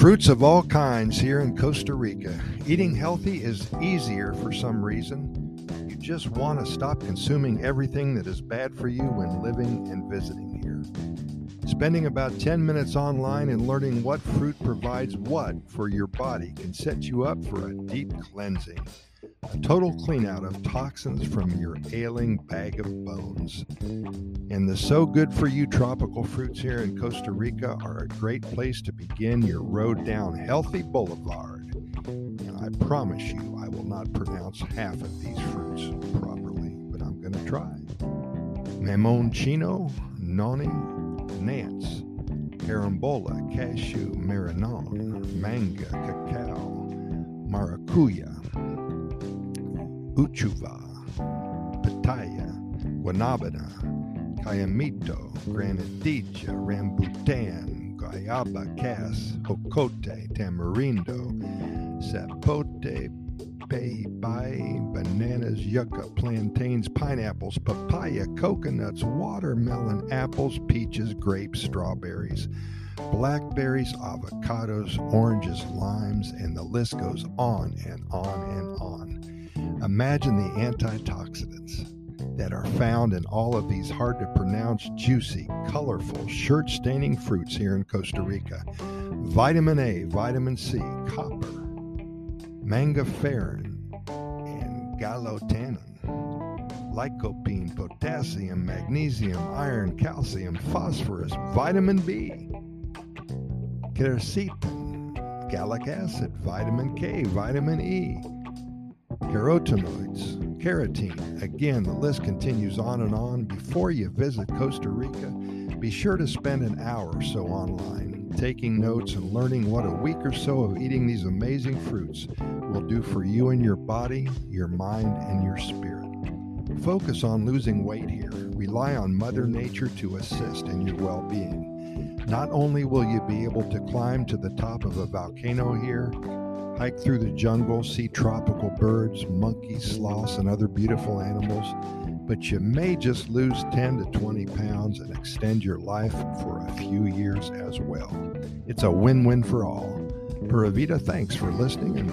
Fruits of all kinds here in Costa Rica. Eating healthy is easier for some reason. You just want to stop consuming everything that is bad for you when living and visiting here. Spending about 10 minutes online and learning what fruit provides what for your body can set you up for a deep cleansing, a total cleanout of toxins from your ailing bag of bones. And the so good for you tropical fruits here in Costa Rica are a great place to begin your road down Healthy Boulevard. And I promise you, I will not pronounce half of these fruits properly, but I'm going to try. Mamoncino, Noni, Nance, Carambola, Cashew, Marinon, Manga, Cacao, Maracuya, Uchuva, Pitaya, Guanabana, Cayamito, Granadilla, Rambutan, Guayaba, Cas, Jocote, Tamarindo, Zapote, Bay, bananas, yucca, plantains, pineapples, papaya, coconuts, watermelon, apples, peaches, grapes, strawberries, blackberries, avocados, oranges, limes, and the list goes on and on and on. Imagine the antioxidants that are found in all of these hard to pronounce, juicy, colorful, shirt staining fruits here in Costa Rica. Vitamin A, vitamin C, copper, mangiferin, and gallotannin, lycopene, potassium, magnesium, iron, calcium, phosphorus, vitamin B, quercetin, gallic acid, vitamin K, vitamin E, carotenoids, carotene. Again, the list continues on and on. Before you visit Costa Rica, be sure to spend an hour or so online taking notes and learning what a week or so of eating these amazing fruits will do for you and your body, your mind, and your spirit. Focus on losing weight here. Rely on Mother Nature to assist in your well being. Not only will you be able to climb to the top of a volcano here, hike through the jungle, see tropical birds, monkeys, sloths, and other beautiful animals, but you may just lose 10 to 20 pounds and extend your life for a few years as well. It's a win win for all. Pura Vida, thanks for listening, and